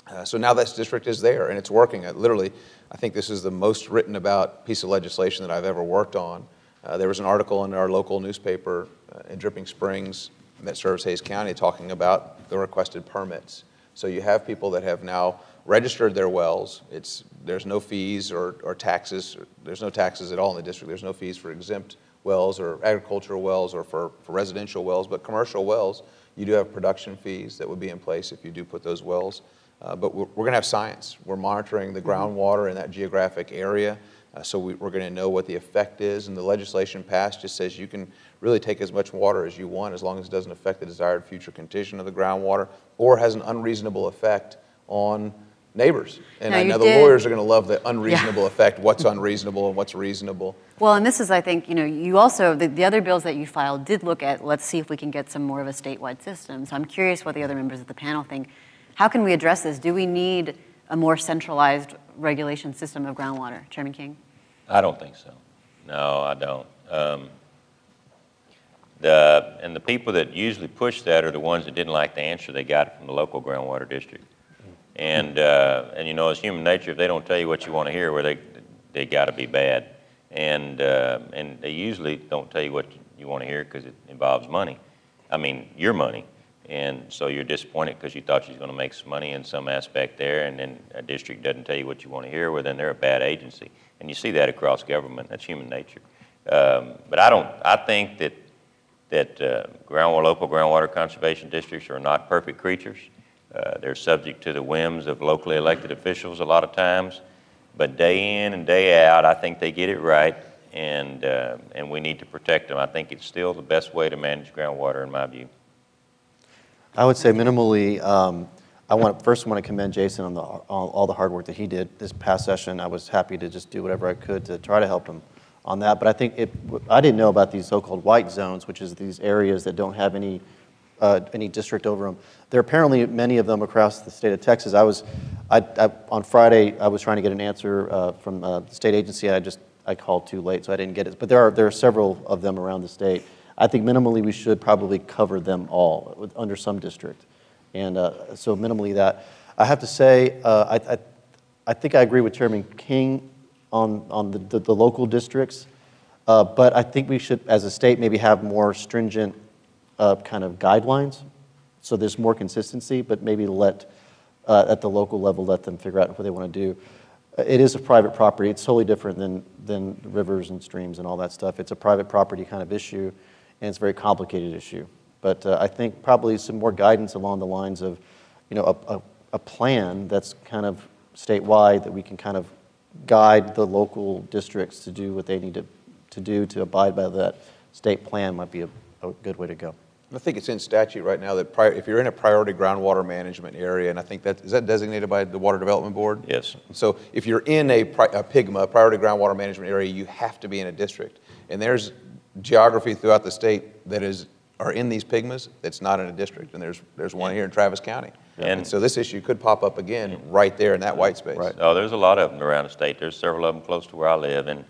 Uh, so now this district is there and it's working. Uh, literally, I think this is the most written about piece of legislation that I've ever worked on. Uh, there was an article in our local newspaper in Dripping Springs that serves Hays County talking about the requested permits. So you have people that have now registered their wells. It's, there's no fees or, or taxes. There's no taxes at all in the district. There's no fees for exempt wells or agricultural wells or for, for residential wells, but commercial wells, you do have production fees that would be in place if you do put those wells. Uh, but we're, we're going to have science. We're monitoring the groundwater in that geographic area. Uh, so we, are going to know what the effect is. And the legislation passed just says you can really take as much water as you want as long as it doesn't affect the desired future condition of the groundwater or has an unreasonable effect on neighbors. And now I know the did, lawyers are going to love the unreasonable yeah. effect, what's unreasonable and what's reasonable. Well, and this is, I think, you know, you also, the, the other bills that you filed did look at, let's see if we can get some more of a statewide system. So I'm curious what the other members of the panel think. How can we address this? Do we need a more centralized regulation system of groundwater? Chairman King? I don't think so. No, I don't. Um, the, and the people that usually push that are the ones that didn't like the answer they got from the local groundwater district. And, uh, and you know, it's human nature, if they don't tell you what you want to hear, where well, they, they got to be bad. And, uh, and they usually don't tell you what you want to hear because it involves money. I mean, your money. And so you're disappointed because you thought you was going to make some money in some aspect there, and then a district doesn't tell you what you want to hear, well, then they're a bad agency. And you see that across government. That's human nature. Um, but I don't, I think that, that uh, groundwater, local groundwater conservation districts are not perfect creatures. Uh, they're subject to the whims of locally elected officials a lot of times. But day in and day out, I think they get it right, and, uh, and we need to protect them. I think it's still the best way to manage groundwater, in my view. I would say minimally, um, I want, first want to commend Jason on the, all, all the hard work that he did this past session. I was happy to just do whatever I could to try to help him on that. But I think it, I didn't know about these so-called white zones, which is these areas that don't have any, uh, any district over them. There are apparently many of them across the state of Texas. I was, I, I, on Friday, I was trying to get an answer uh, from uh, the state agency. I just, I called too late, so I didn't get it. But there are, there are several of them around the state. I think minimally we should probably cover them all with, under some district. And uh, so minimally that. I have to say, uh, I, I, I think I agree with Chairman King on, on the, the, the local districts, uh, but I think we should, as a state, maybe have more stringent uh, kind of guidelines so there's more consistency, but maybe let, uh, at the local level, let them figure out what they want to do. It is a private property. It's totally different than, than rivers and streams and all that stuff. It's a private property kind of issue, and it's a very complicated issue. But uh, I think probably some more guidance along the lines of, you know, a, a, a plan that's kind of statewide that we can kind of guide the local districts to do what they need to, to do to abide by that state plan might be a, a good way to go. I think it's in statute right now that pri- if you're in a priority groundwater management area, and I think that, is that designated by the Water Development Board? Yes. So if you're in a, pri- a PIGMA, priority groundwater management area, you have to be in a district. And there's geography throughout the state that is, are in these PIGMAs that's not in a district, and there's, there's one here in Travis County. And- And so this issue could pop up again right there in that white space. Right. Oh, there's a lot of them around the state. There's several of them close to where I live, and,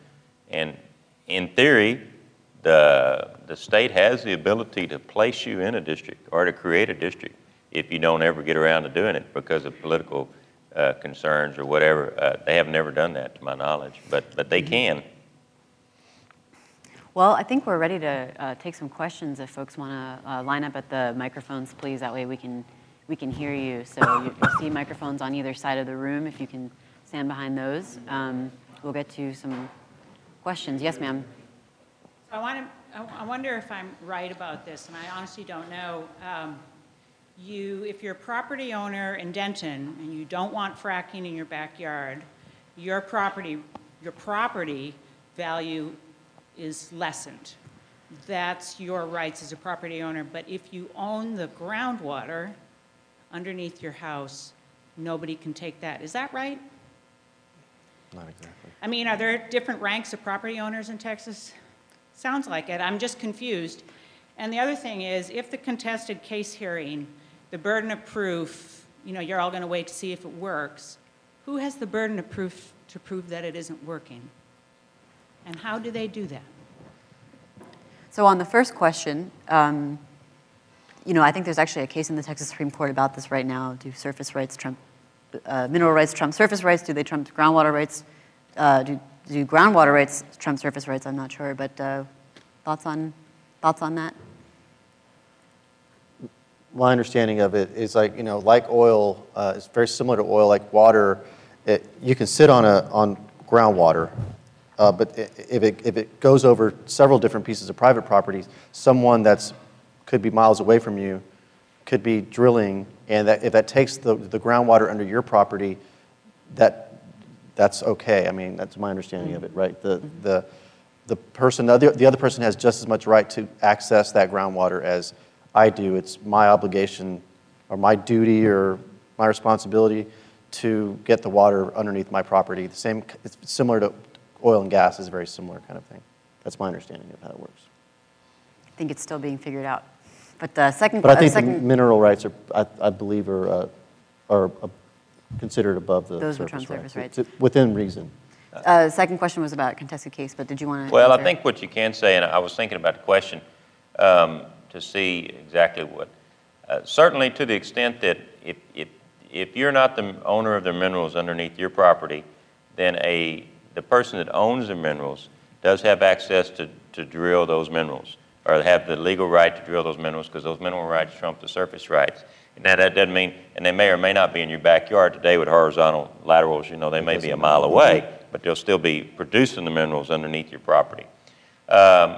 and in theory, the, the state has the ability to place you in a district or to create a district if you don't ever get around to doing it because of political uh, concerns or whatever. Uh, They have never done that, to my knowledge, but, but they can. Well, I think we're ready to uh, take some questions if folks want to uh, line up at the microphones, please. That way we can, we can hear you. So you, see microphones on either side of the room if you can stand behind those. Um, we'll get to some questions. Yes, ma'am. I want to, I wonder if I'm right about this, and I honestly don't know. Um, You, if you're a property owner in Denton and you don't want fracking in your backyard, your property, your property value is lessened. That's your rights as a property owner, but if you own the groundwater underneath your house, nobody can take that. Is that right? Not exactly. I mean, are there different ranks of property owners in Texas? Sounds like it. I'm just confused. And the other thing is, if the contested case hearing, the burden of proof, you know, you're all going to wait to see if it works, who has the burden of proof to prove that it isn't working? And how do they do that? So on the first question, um, you know, I think there's actually a case in the Texas Supreme Court about this right now. Do surface rights trump, uh, mineral rights trump surface rights? Do they trump groundwater rights? Uh, do, do groundwater rights trump surface rights? I'm not sure, but uh, thoughts on thoughts on that? my understanding of it is like, you know, like oil, uh, it's very similar to oil, like water. It, you can sit on, a, on groundwater, uh, but if it, if it goes over several different pieces of private properties, someone that's, could be miles away from you could be drilling, and that, if that takes the, the groundwater under your property, that, that's okay. I mean, that's my understanding of it, right? The, the, the person, the other, the other person has just as much right to access that groundwater as I do. It's my obligation or my duty or my responsibility to get the water underneath my property. The same, it's similar to oil and gas is a very similar kind of thing. That's my understanding of how it works. I think it's still being figured out. But the second, But I uh, think the second, mineral rights are, I, I believe are, uh, are uh, considered above the Those would surface trump rights. surface It's Within reason. uh, second question was about contested case, but did you want to? Well, I think what you can say, and I was thinking about the question um, to see exactly what, uh, certainly to the extent that if, if, if you're not the owner of the minerals underneath your property, then a, the person that owns the minerals does have access to, to drill those minerals, or have the legal right to drill those minerals, because those mineral rights trump the surface rights. Now, that doesn't mean, and they may or may not be in your backyard today with horizontal laterals, you know, they may be a mile away, but they'll still be producing the minerals underneath your property. Um,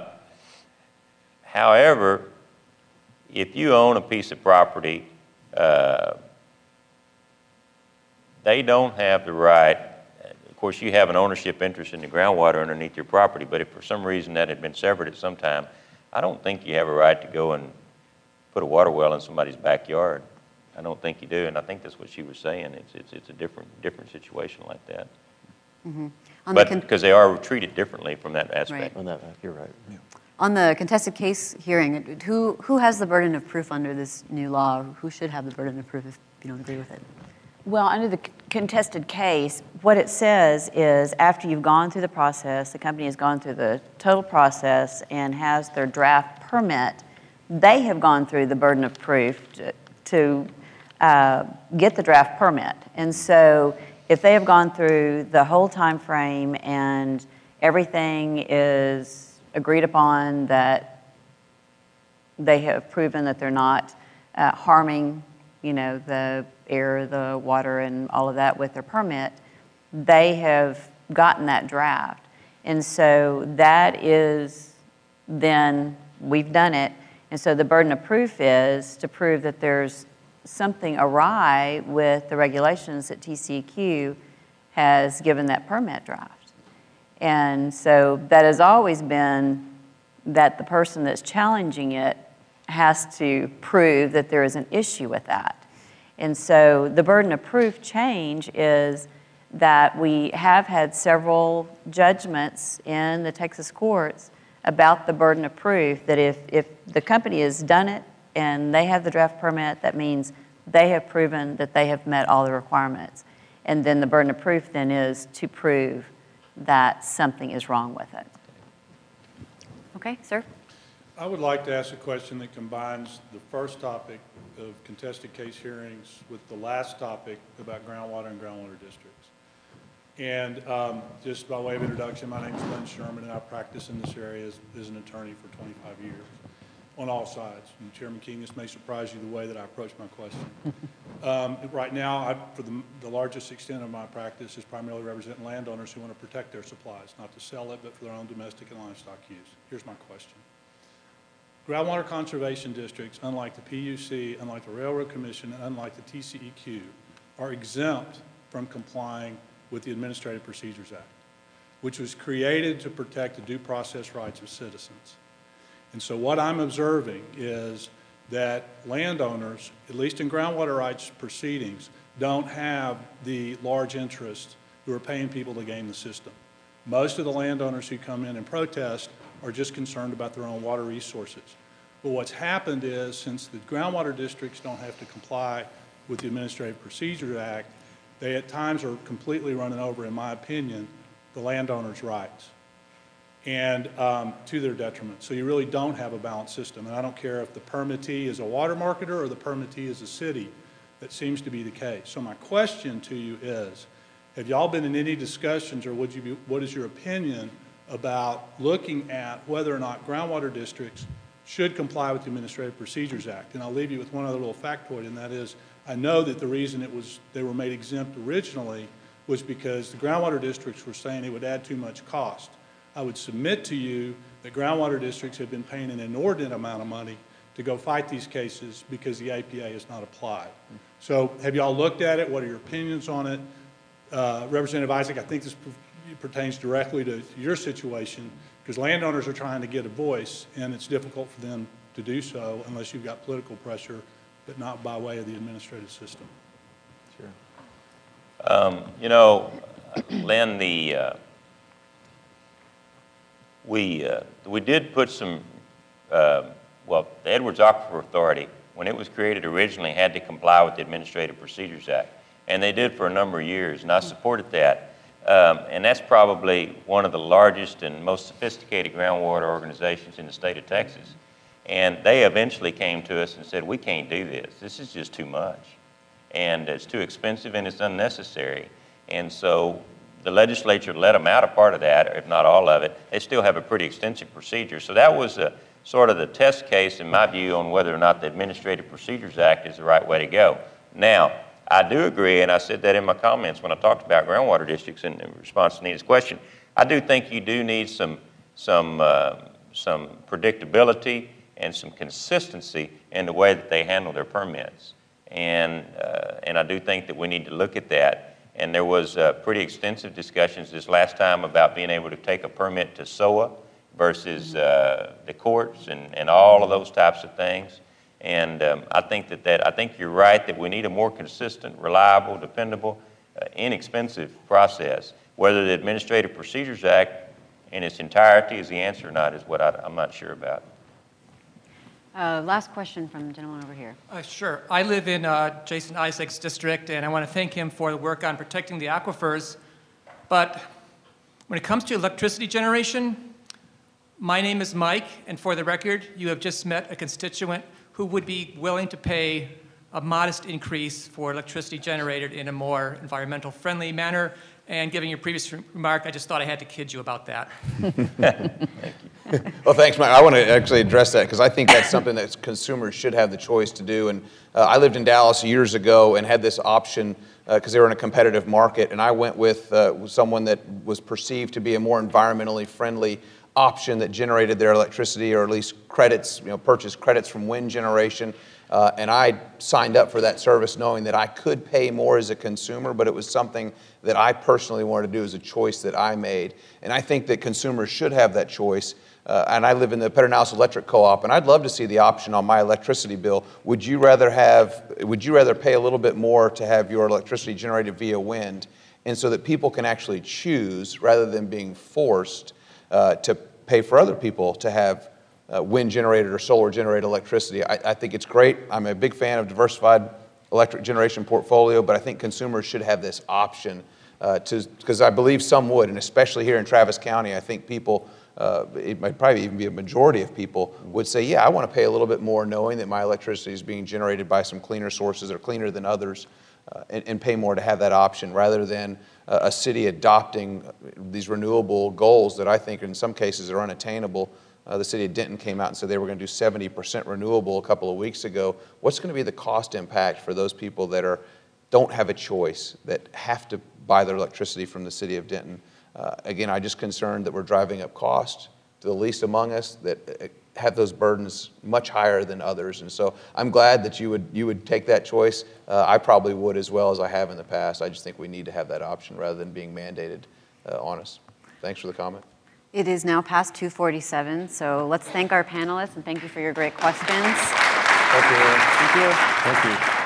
However, if you own a piece of property, uh, they don't have the right, Of course, you have an ownership interest in the groundwater underneath your property, but if for some reason that had been severed at some time, I don't think you have a right to go and put a water well in somebody's backyard. I don't think you do, and I think that's what she was saying. It's, it's, it's a different, different situation like that. Mm-hmm. On the But, con- because they are treated differently from that aspect. On that, you're right. On the contested case hearing, who, who has the burden of proof under this new law? Who should have the burden of proof if you don't agree with it? Well, under the contested case, what it says is after you've gone through the process, the company has gone through the total process and has their draft permit, they have gone through the burden of proof to, to uh, get the draft permit. And so if they have gone through the whole time frame and everything is agreed upon that they have proven that they're not uh, harming, you know, the air, the water, and all of that with their permit, they have gotten that draft. And so that is then, we've done it. And so the burden of proof is to prove that there's something awry with the regulations that TCEQ has given that permit draft. And so that has always been that the person that's challenging it has to prove that there is an issue with that. And so the burden of proof change is that we have had several judgments in the Texas courts about the burden of proof that if, if the company has done it and they have the draft permit, that means they have proven that they have met all the requirements. And then the burden of proof then is to prove that something is wrong with it. Okay, sir? I would like to ask a question that combines the first topic of contested case hearings with the last topic about groundwater and groundwater districts. And um, just by way of introduction, my name is Lynn Sherman, and I practice in this area as, as an attorney for 25 years on all sides. And Chairman King, this may surprise you the way that I approach my question. Um, Right now, I, for the, the largest extent of my practice is primarily representing landowners who want to protect their supplies, not to sell it, but for their own domestic and livestock use. Here's my question. Groundwater conservation districts, unlike the PUC, unlike the Railroad Commission, and unlike the TCEQ, are exempt from complying with the Administrative Procedures Act, which was created to protect the due process rights of citizens. And so what I'm observing is that landowners, at least in groundwater rights proceedings, don't have the large interests who are paying people to game the system. Most of the landowners who come in and protest are just concerned about their own water resources. But what's happened is, since the groundwater districts don't have to comply with the Administrative Procedure Act, they at times are completely running over, in my opinion, the landowner's rights and um, to their detriment. So you really don't have a balanced system. And I don't care if the permittee is a water marketer or the permittee is a city. That seems to be the case. So my question to you is, have y'all been in any discussions or would you be, what is your opinion about looking at whether or not groundwater districts should comply with the Administrative Procedures Act? And I'll leave you with one other little factoid, and that is, I know that the reason it was, they were made exempt originally was because the groundwater districts were saying it would add too much cost. I would submit to you that groundwater districts have been paying an inordinate amount of money to go fight these cases because the APA is not applied. So have y'all looked at it? What are your opinions on it? Uh, Representative Isaac, I think this pertains directly to your situation because landowners are trying to get a voice and it's difficult for them to do so unless you've got political pressure, but not by way of the administrative system. Sure. Um, You know, Lynn, the, uh, we, uh, we did put some, uh, well, the Edwards Aquifer Authority, when it was created originally, had to comply with the Administrative Procedures Act. And they did for a number of years, and I supported that. Um, And that's probably one of the largest and most sophisticated groundwater organizations in the state of Texas. And they eventually came to us and said, we can't do this. This is just too much. And it's too expensive and it's unnecessary. And so the legislature let them out a part of that, if not all of it. They still have a pretty extensive procedure. So that was a, sort of the test case, in my view, on whether or not the Administrative Procedures Act is the right way to go. Now, I do agree, and I said that in my comments when I talked about groundwater districts in response to Neena's question. I do think you do need some, some, uh, some predictability and some consistency in the way that they handle their permits. And, uh, and I do think that we need to look at that. And there was uh, pretty extensive discussions this last time about being able to take a permit to SOAH versus uh, the courts and, and all of those types of things. And um, I think that, that I think you're right that we need a more consistent, reliable, dependable, uh, inexpensive process. Whether the Administrative Procedures Act in its entirety is the answer or not is what I, I'm not sure about. Uh, Last question from gentleman over here. Uh, Sure. I live in uh, Jason Isaac's district, and I want to thank him for the work on protecting the aquifers. But when it comes to electricity generation, my name is Mike, and for the record, you have just met a constituent who would be willing to pay a modest increase for electricity generated in a more environmental friendly manner. And given your previous remark, I just thought I had to kid you about that. Well, thanks, Mike. I want to actually address that because I think that's something that consumers should have the choice to do. And uh, I lived in Dallas years ago and had this option because they were in a competitive market. And I went with uh, someone that was perceived to be a more environmentally friendly option that generated their electricity or at least credits, you know, purchased credits from wind generation. Uh, and I signed up for that service knowing that I could pay more as a consumer, but it was something that I personally wanted to do as a choice that I made. And I think that consumers should have that choice. Uh, and I live in the Pedernales Electric Co-op, and I'd love to see the option on my electricity bill. Would you rather have? Would you rather pay a little bit more to have your electricity generated via wind, and so that people can actually choose rather than being forced uh, to pay for other people to have uh, wind generated or solar generated electricity? I, I think it's great. I'm a big fan of diversified electric generation portfolio, but I think consumers should have this option uh, to because I believe some would, and especially here in Travis County, I think people uh, it might probably even be a majority of people would say, yeah, I want to pay a little bit more knowing that my electricity is being generated by some cleaner sources or cleaner than others uh, and, and, pay more to have that option rather than uh, a city adopting these renewable goals that I think in some cases are unattainable. Uh, the city of Denton came out and said they were going to do 70% renewable a couple of weeks ago. What's going to be the cost impact for those people that are, don't have a choice, that have to buy their electricity from the city of Denton? Uh, again, I'm just concerned that we're driving up cost to the least among us that uh, have those burdens much higher than others. And so I'm glad that you would, you would take that choice. Uh, I probably would as well as I have in the past. I just think we need to have that option rather than being mandated uh, on us. Thanks for the comment. It is now past 2:47, so let's thank our panelists and thank you for your great questions. Thank you. Thank you. Thank you.